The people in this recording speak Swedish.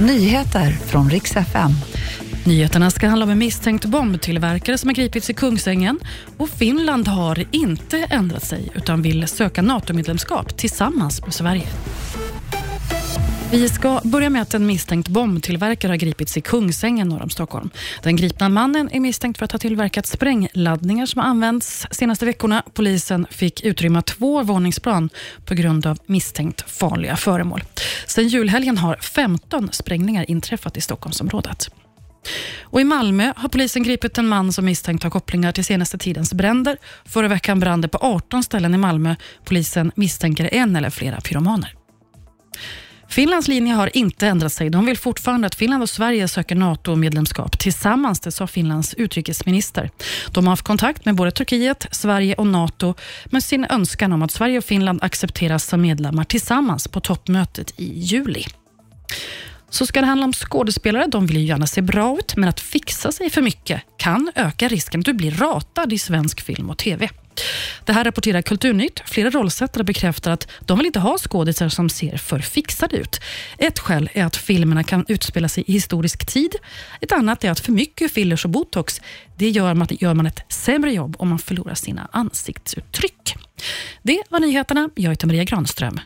Nyheter från riks FM. Nyheterna ska handla om en misstänkt bombtillverkare som har gripits i Kungsängen och Finland har inte ändrat sig utan vill söka NATO-medlemskap tillsammans med Sverige. Vi ska börja med att en misstänkt bombtillverkare har gripits i Kungsängen norr om Stockholm. Den gripna mannen är misstänkt för att ha tillverkat sprängladdningar som har använts senaste veckorna. Polisen fick utrymma två våningsplan på grund av misstänkt farliga föremål. Sen julhelgen har 15 sprängningar inträffat i Stockholmsområdet. Och I Malmö har polisen gripit en man som misstänkt har kopplingar till senaste tidens bränder. Förra veckan brann det på 18 ställen i Malmö. Polisen misstänker en eller flera pyromaner. Finlands linje har inte ändrat sig. De vill fortfarande att Finland och Sverige söker NATO-medlemskap tillsammans, det sa Finlands utrikesminister. De har haft kontakt med både Turkiet, Sverige och NATO med sin önskan om att Sverige och Finland accepteras som medlemmar tillsammans på toppmötet i juli. Så ska det handla om skådespelare. De vill ju gärna se bra ut, men att fixa sig för mycket kan öka risken att du blir ratad i svensk film och TV. Det här rapporterar Kulturnytt. Flera rollsättare bekräftar att de vill inte ha skådisar som ser för fixade ut. Ett skäl är att filmerna kan utspela sig i historisk tid. Ett annat är att för mycket fillers och botox det gör man, gör man ett sämre jobb om man förlorar sina ansiktsuttryck. Det var nyheterna. Jag heter Maria Granström.